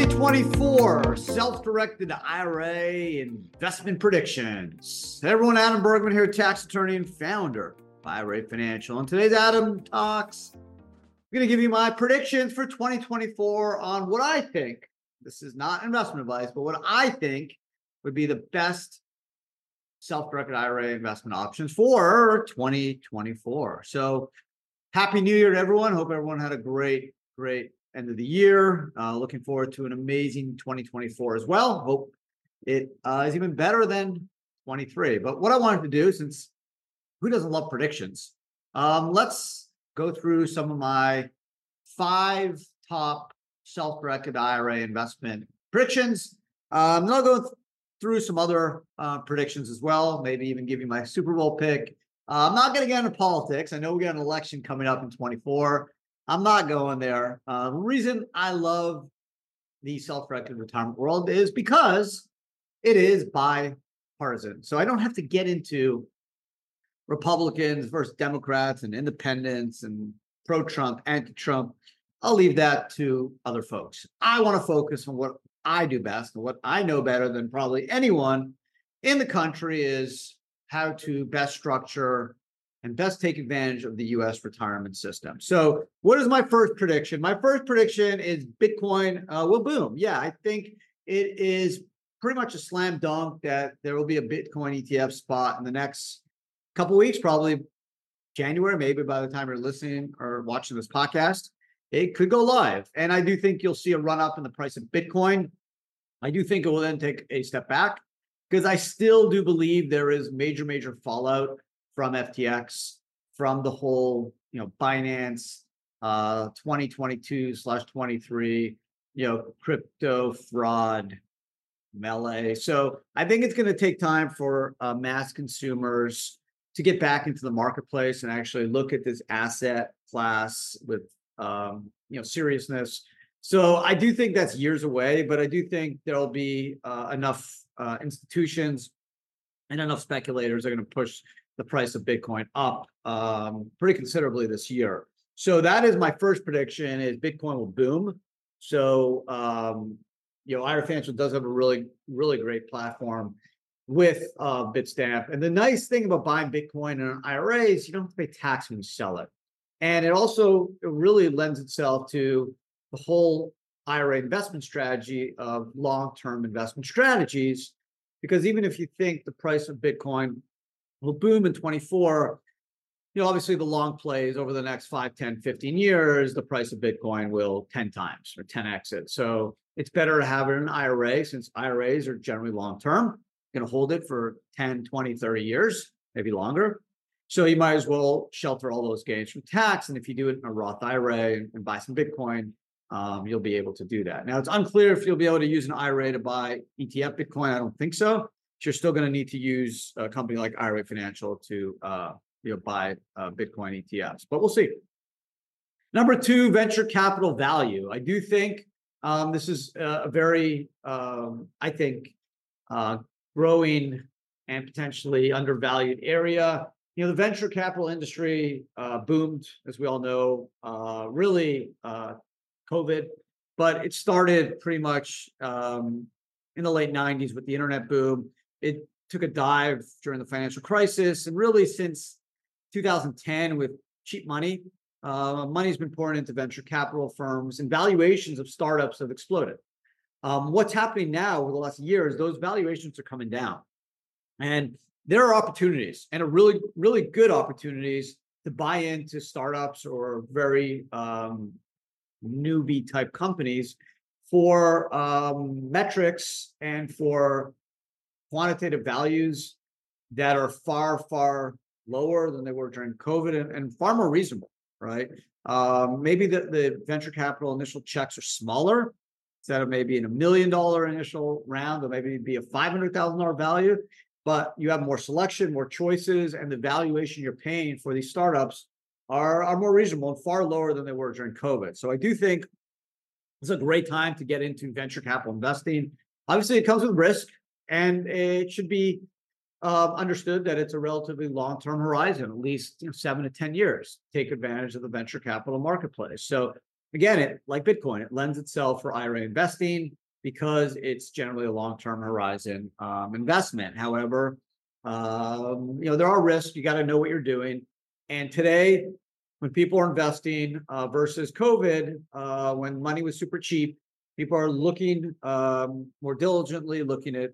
2024 self-directed IRA investment predictions. Hey everyone, Adam Bergman here, tax attorney and founder of IRA Financial. And today's Adam Talks. I'm going to give you my predictions for 2024 on what I think. This is not investment advice, but what I think would be the best self-directed IRA investment options for 2024. So, happy New Year to everyone. Hope everyone had a great, great end of the year. Uh, looking forward to an amazing 2024 as well. Hope it uh, is even better than 23. But what I wanted to do, since who doesn't love predictions, um, let's go through some of my five top self-directed IRA investment predictions. Um, then I'll go th- through some other uh, predictions as well. Maybe even give you my Super Bowl pick. Uh, I'm not going to get into politics. I know we got an election coming up in 24. I'm not going there. Uh, the reason I love the self-directed retirement world is because it is bipartisan. So I don't have to get into Republicans versus Democrats and independents and pro-Trump, anti-Trump. I'll leave that to other folks. I want to focus on what I do best and what I know better than probably anyone in the country is how to best structure and best take advantage of the US retirement system. So, what is my first prediction? My first prediction is Bitcoin uh, will boom. Yeah, I think it is pretty much a slam dunk that there will be a Bitcoin ETF spot in the next couple weeks, probably January, maybe by the time you're listening or watching this podcast. It could go live. And I do think you'll see a run up in the price of Bitcoin. I do think it will then take a step back because I still do believe there is major, major fallout from FTX, from the whole, you know, Binance uh 2022 slash 23, you know, crypto fraud melee. So I think it's going to take time for uh, mass consumers to get back into the marketplace and actually look at this asset class with um, you know seriousness. So I do think that's years away, but I do think there'll be uh, enough uh, institutions and enough speculators are going to push the price of Bitcoin up um, pretty considerably this year. So that is my first prediction: is Bitcoin will boom. So um, you know, IRA Financial does have a really, really great platform with uh, Bitstamp. And the nice thing about buying Bitcoin in an IRA is you don't have to pay tax when you sell it. And it also it really lends itself to the whole IRA investment strategy of long-term investment strategies. Because even if you think the price of Bitcoin will boom in 24 you know obviously the long plays over the next 5 10 15 years the price of bitcoin will 10 times or 10x it. So it's better to have it in an ira since iras are generally long term going to hold it for 10 20 30 years maybe longer. So you might as well shelter all those gains from tax and if you do it in a roth ira and buy some bitcoin um, you'll be able to do that. Now it's unclear if you'll be able to use an ira to buy etf bitcoin i don't think so you're still going to need to use a company like IRA Financial to uh, you know buy uh, Bitcoin ETFs. But we'll see. Number two, venture capital value. I do think um, this is a very, um, I think, uh, growing and potentially undervalued area. You know, the venture capital industry uh, boomed, as we all know, uh, really uh, COVID, but it started pretty much um, in the late 90s with the internet boom it took a dive during the financial crisis, and really since 2010 with cheap money. Uh, money's been pouring into venture capital firms, and valuations of startups have exploded. Um, what's happening now over the last year is those valuations are coming down, and there are opportunities, and a really, really good opportunities to buy into startups or very um, newbie type companies for um, metrics and for quantitative values that are far, far lower than they were during COVID and, and far more reasonable, right? Um, maybe the, the venture capital initial checks are smaller instead of maybe in a million dollar initial round, or maybe be a $500,000 value, but you have more selection, more choices, and the valuation you're paying for these startups are, are more reasonable and far lower than they were during COVID. So I do think it's a great time to get into venture capital investing. Obviously, it comes with risk and it should be uh, understood that it's a relatively long-term horizon, at least you know, seven to ten years. Take advantage of the venture capital marketplace. So again, it like Bitcoin, it lends itself for IRA investing because it's generally a long-term horizon um, investment. However, um, you know there are risks. You got to know what you're doing. And today, when people are investing uh, versus COVID, uh, when money was super cheap, people are looking um, more diligently, looking at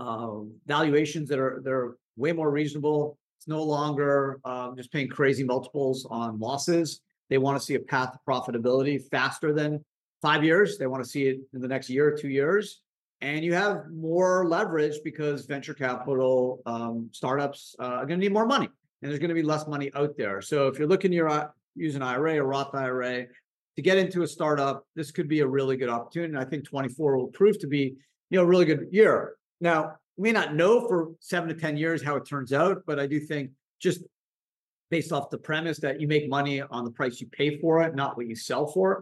uh, valuations that are they're way more reasonable. It's no longer um, just paying crazy multiples on losses. They want to see a path to profitability faster than five years. They want to see it in the next year or two years. And you have more leverage because venture capital um, startups uh, are going to need more money and there's going to be less money out there. So if you're looking to use an IRA or Roth IRA to get into a startup, this could be a really good opportunity. And I think 24 will prove to be, you know, a really good year. Now, we may not know for seven to 10 years how it turns out, but I do think just based off the premise that you make money on the price you pay for it, not what you sell for it,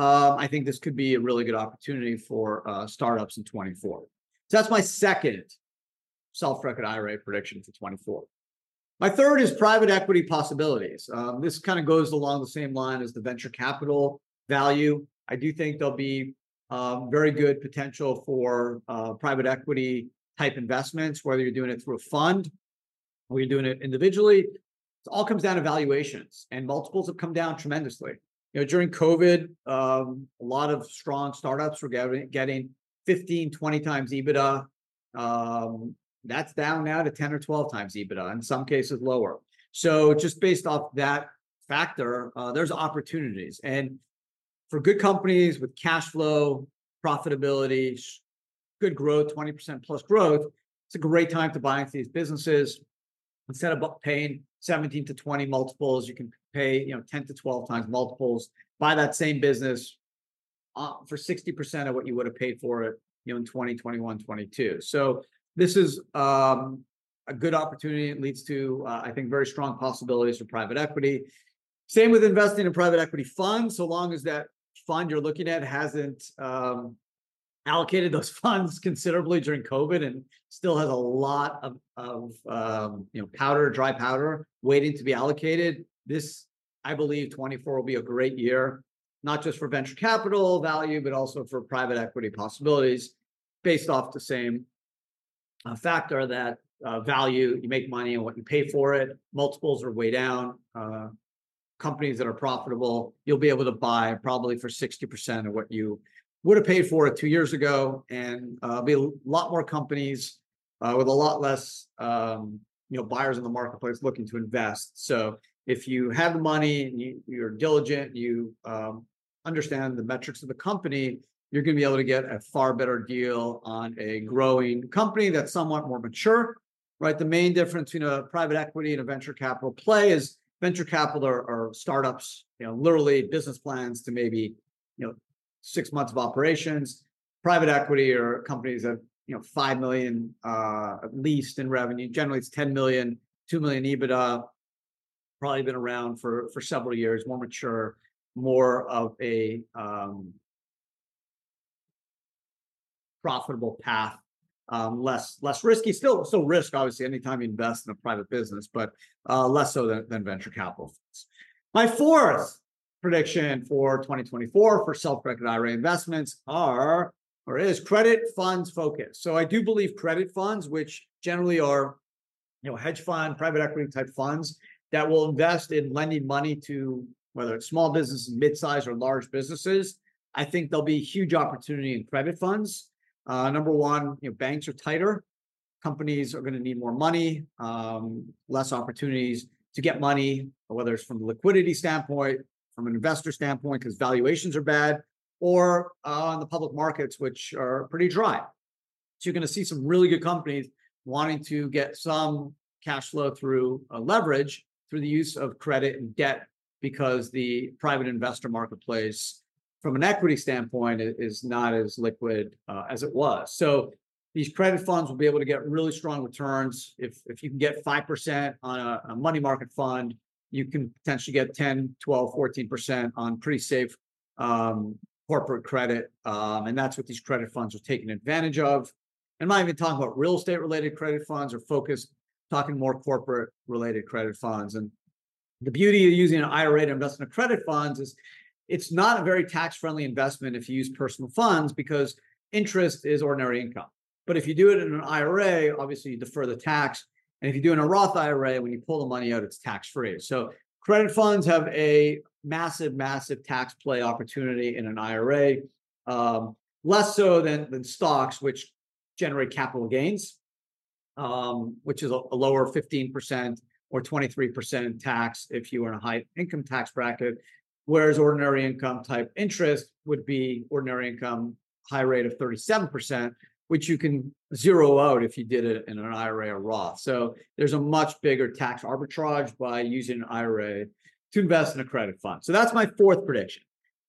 um, I think this could be a really good opportunity for uh, startups in 24. So that's my second self-directed IRA prediction for 24. My third is private equity possibilities. Um, this kind of goes along the same line as the venture capital value. I do think there'll be um, very good potential for uh, private equity type investments, whether you're doing it through a fund or you're doing it individually. It all comes down to valuations, and multiples have come down tremendously. You know, during COVID, um, a lot of strong startups were getting, getting 15, 20 times EBITDA. Um, that's down now to 10 or 12 times EBITDA, in some cases lower. So just based off that factor, uh, there's opportunities. And for good companies with cash flow, profitability, good growth, 20% plus growth, it's a great time to buy into these businesses. Instead of paying 17 to 20 multiples, you can pay, you know, 10 to 12 times multiples, buy that same business uh, for 60% of what you would have paid for it, you know, in 2021, 22. So this is um, a good opportunity. It leads to, uh, I think, very strong possibilities for private equity. Same with investing in private equity funds, so long as that fund you're looking at hasn't um, allocated those funds considerably during COVID and still has a lot of, of um, you know powder, dry powder waiting to be allocated. This, I believe, 24 will be a great year, not just for venture capital value, but also for private equity possibilities, based off the same uh, factor that uh, value you make money and what you pay for it. Multiples are way down. Uh, companies that are profitable, you'll be able to buy probably for 60% of what you would have paid for it two years ago, and uh, be a lot more companies uh, with a lot less um, you know buyers in the marketplace looking to invest. So if you have the money and you, you're diligent, you um, understand the metrics of the company, you're going to be able to get a far better deal on a growing company that's somewhat more mature, right? The main difference between a private equity and a venture capital play is venture capital or, are startups, you know, literally business plans to maybe, you know, six months of operations. Private equity or companies that, you know, 5 million uh, at least in revenue. Generally, it's 10 million, 2 million EBITDA, probably been around for, for several years, more mature, more of a, um, profitable path, um, less less risky. Still, still risk obviously anytime you invest in a private business, but uh, less so than, than venture capital funds. My fourth prediction for 2024 for self-directed IRA investments are or is credit funds focus. So I do believe credit funds, which generally are you know hedge fund, private equity type funds that will invest in lending money to whether it's small businesses, mid-sized or large businesses. I think there'll be huge opportunity in credit funds. Uh, number one, you know, banks are tighter. Companies are going to need more money, um, less opportunities to get money, whether it's from a liquidity standpoint, from an investor standpoint, because valuations are bad, or uh, on the public markets, which are pretty dry. So you're going to see some really good companies wanting to get some cash flow through uh, leverage through the use of credit and debt because the private investor marketplace from an equity standpoint is not as liquid uh, as it was. So these credit funds will be able to get really strong returns. If, if you can get 5% on a, a money market fund, you can potentially get 10, 12, 14% on pretty safe um, corporate credit. Um, and that's what these credit funds are taking advantage of. And I'm not even talking about real estate related credit funds or focused, talking more corporate related credit funds. And the beauty of using an IRA to invest in a credit funds is it's not a very tax-friendly investment if you use personal funds because interest is ordinary income. But if you do it in an IRA, obviously you defer the tax. And if you do it in a Roth IRA, when you pull the money out, it's tax-free. So credit funds have a massive, massive tax play opportunity in an IRA, um, less so than, than stocks, which generate capital gains, um, which is a, a lower 15% or 23% tax if you are in a high income tax bracket, whereas ordinary income type interest would be ordinary income high rate of 37%, which you can zero out if you did it in an IRA or Roth. So there's a much bigger tax arbitrage by using an IRA to invest in a credit fund. So that's my fourth prediction.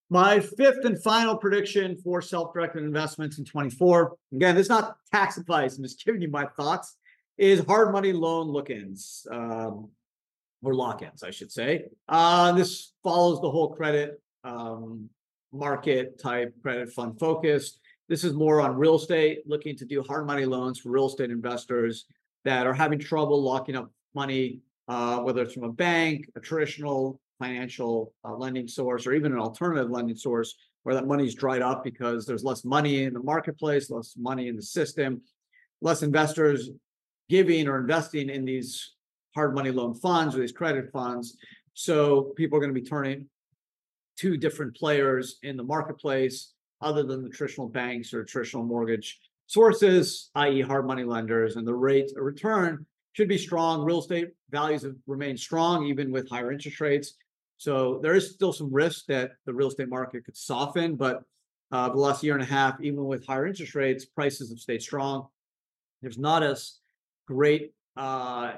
My fifth and final prediction for self-directed investments in 24. Again, this is not tax advice. I'm just giving you my thoughts is hard money loan look-ins um, or lock-ins, I should say. Uh, this follows the whole credit um, market type credit fund focus. This is more on real estate, looking to do hard money loans for real estate investors that are having trouble locking up money, uh, whether it's from a bank, a traditional financial uh, lending source, or even an alternative lending source where that money's dried up because there's less money in the marketplace, less money in the system, less investors giving or investing in these hard money loan funds or these credit funds. So people are going to be turning to different players in the marketplace other than the traditional banks or traditional mortgage sources, i.e., hard money lenders, and the rate of return should be strong. Real estate values have remained strong even with higher interest rates. So there is still some risk that the real estate market could soften, but uh, the last year and a half, even with higher interest rates, prices have stayed strong. There's not as great, uh,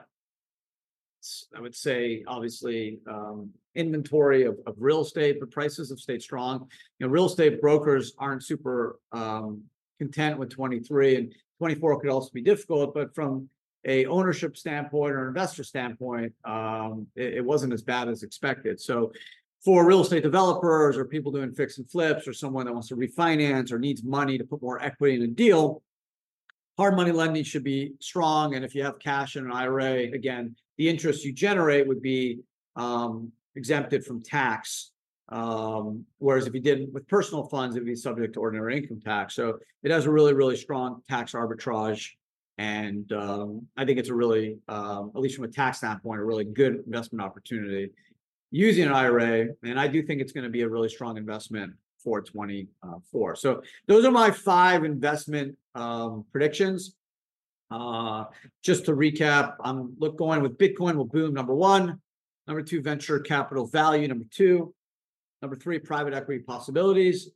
I would say, obviously, um, inventory of, of real estate, but prices have stayed strong. You know, real estate brokers aren't super um, content with 23, and 24 could also be difficult. But from a ownership standpoint or investor standpoint, um, it, it wasn't as bad as expected. So for real estate developers or people doing fix and flips or someone that wants to refinance or needs money to put more equity in a deal, hard money lending should be strong. And if you have cash in an IRA, again, the interest you generate would be um, exempted from tax. Um, whereas if you did with personal funds, it'd be subject to ordinary income tax. So it has a really, really strong tax arbitrage. And um, I think it's a really, um, at least from a tax standpoint, a really good investment opportunity using an IRA. And I do think it's going to be a really strong investment for 24. So those are my five investment um, predictions. Uh, just to recap, I'm look going with Bitcoin will boom number one, number two, venture capital value number two, number three, private equity possibilities,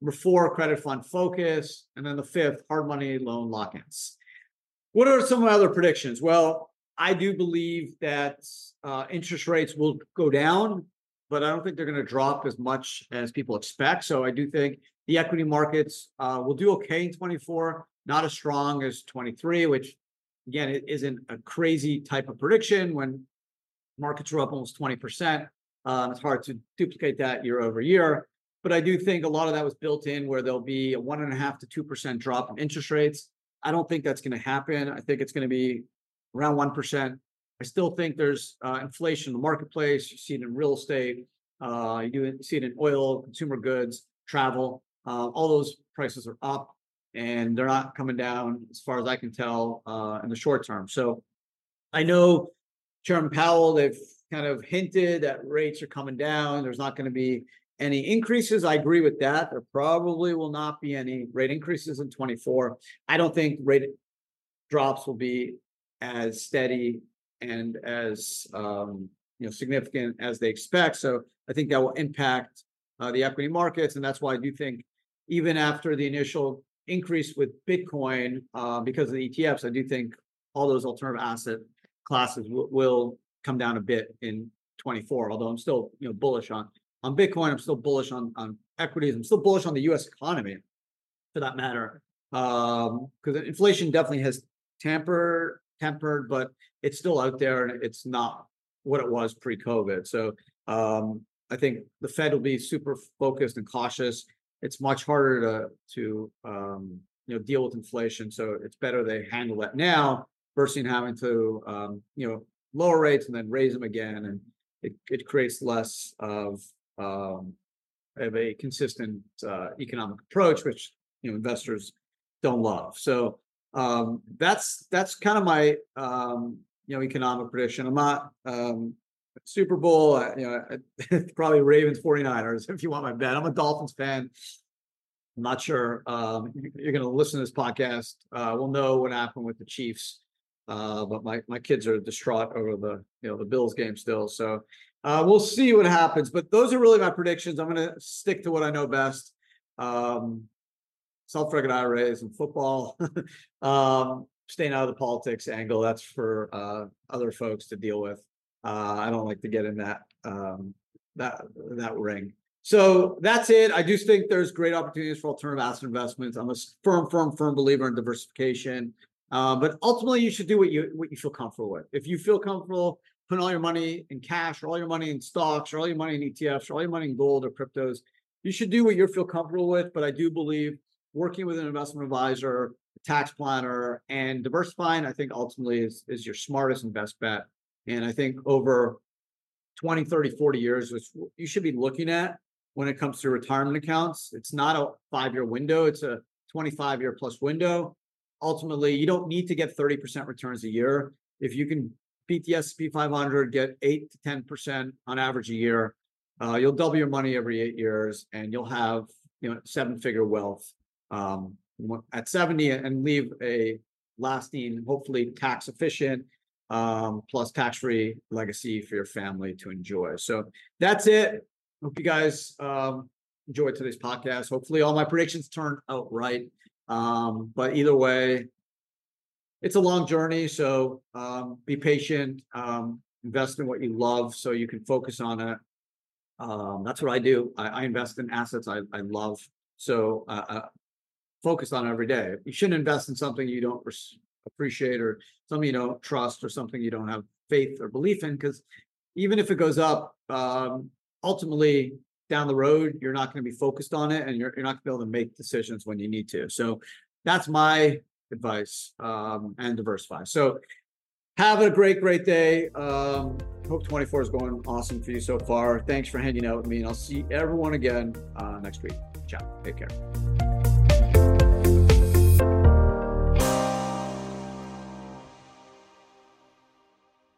number four, credit fund focus, and then the fifth, hard money loan lock-ins. What are some other predictions? Well, I do believe that uh, interest rates will go down but I don't think they're going to drop as much as people expect. So I do think the equity markets uh, will do okay in 24, not as strong as 23, which again, it isn't a crazy type of prediction when markets are up almost 20%. Um, it's hard to duplicate that year over year. But I do think a lot of that was built in where there'll be a one and a half to 2% drop in interest rates. I don't think that's going to happen. I think it's going to be around 1%. I still think there's uh, inflation in the marketplace. You see it in real estate. Uh, you see it in oil, consumer goods, travel. Uh, all those prices are up, and they're not coming down, as far as I can tell, uh, in the short term. So, I know Chairman Powell. They've kind of hinted that rates are coming down. There's not going to be any increases. I agree with that. There probably will not be any rate increases in 24. I don't think rate drops will be as steady and as um, you know significant as they expect. So I think that will impact uh, the equity markets, and that's why I do think even after the initial increase with Bitcoin uh, because of the ETFs, I do think all those alternative asset classes w- will come down a bit in 24. Although I'm still you know bullish on on Bitcoin, I'm still bullish on on equities. I'm still bullish on the U.S. economy, for that matter, because um, inflation definitely has tampered tempered, but it's still out there and it's not what it was pre-COVID. So um, I think the Fed will be super focused and cautious. It's much harder to to um, you know deal with inflation, so it's better they handle that now versus having to um, you know lower rates and then raise them again, and it, it creates less of um, have a consistent uh, economic approach, which you know investors don't love. So um, that's that's kind of my um, you know economic prediction. I'm not um, Super Bowl, uh, you know, probably Ravens 49ers if you want my bet. I'm a Dolphins fan. I'm not sure um, you're going to listen to this podcast. Uh, we'll know what happened with the Chiefs. Uh, but my, my kids are distraught over the you know the Bills game still. So uh, we'll see what happens. But those are really my predictions. I'm going to stick to what I know best. Um, self-directed IRAs and football. um, staying out of the politics angle. That's for uh, other folks to deal with. Uh, I don't like to get in that um, that that ring. So that's it. I do think there's great opportunities for alternative asset investments. I'm a firm, firm, firm believer in diversification. Uh, but ultimately, you should do what you what you feel comfortable with. If you feel comfortable putting all your money in cash, or all your money in stocks, or all your money in ETFs, or all your money in gold or cryptos, you should do what you feel comfortable with. But I do believe working with an investment advisor, tax planner, and diversifying, I think ultimately is is your smartest and best bet. And I think over 20, 30, 40 years, which you should be looking at when it comes to retirement accounts. It's not a five year window, it's a 25 year plus window. Ultimately, you don't need to get 30% returns a year. If you can beat the S&P 500, get 8 to 10% on average a year, uh, you'll double your money every eight years and you'll have you know seven figure wealth um, at 70 and leave a lasting, hopefully tax efficient, um, plus tax free legacy for your family to enjoy. So that's it. Hope you guys um, enjoyed today's podcast. Hopefully, all my predictions turned out right. Um, but either way, it's a long journey. So um, be patient, um, invest in what you love so you can focus on it. Um, that's what I do. I, I invest in assets I, I love. So uh, uh, focus on every day. You shouldn't invest in something you don't res- appreciate or something you don't trust or something you don't have faith or belief in because even if it goes up, um, ultimately down the road, you're not going to be focused on it and you're, you're not going to be able to make decisions when you need to. So that's my advice um, and diversify. So have a great, great day. Um, hope 24 is going awesome for you so far. Thanks for hanging out with me, and I'll see everyone again uh, next week. Ciao. Take care.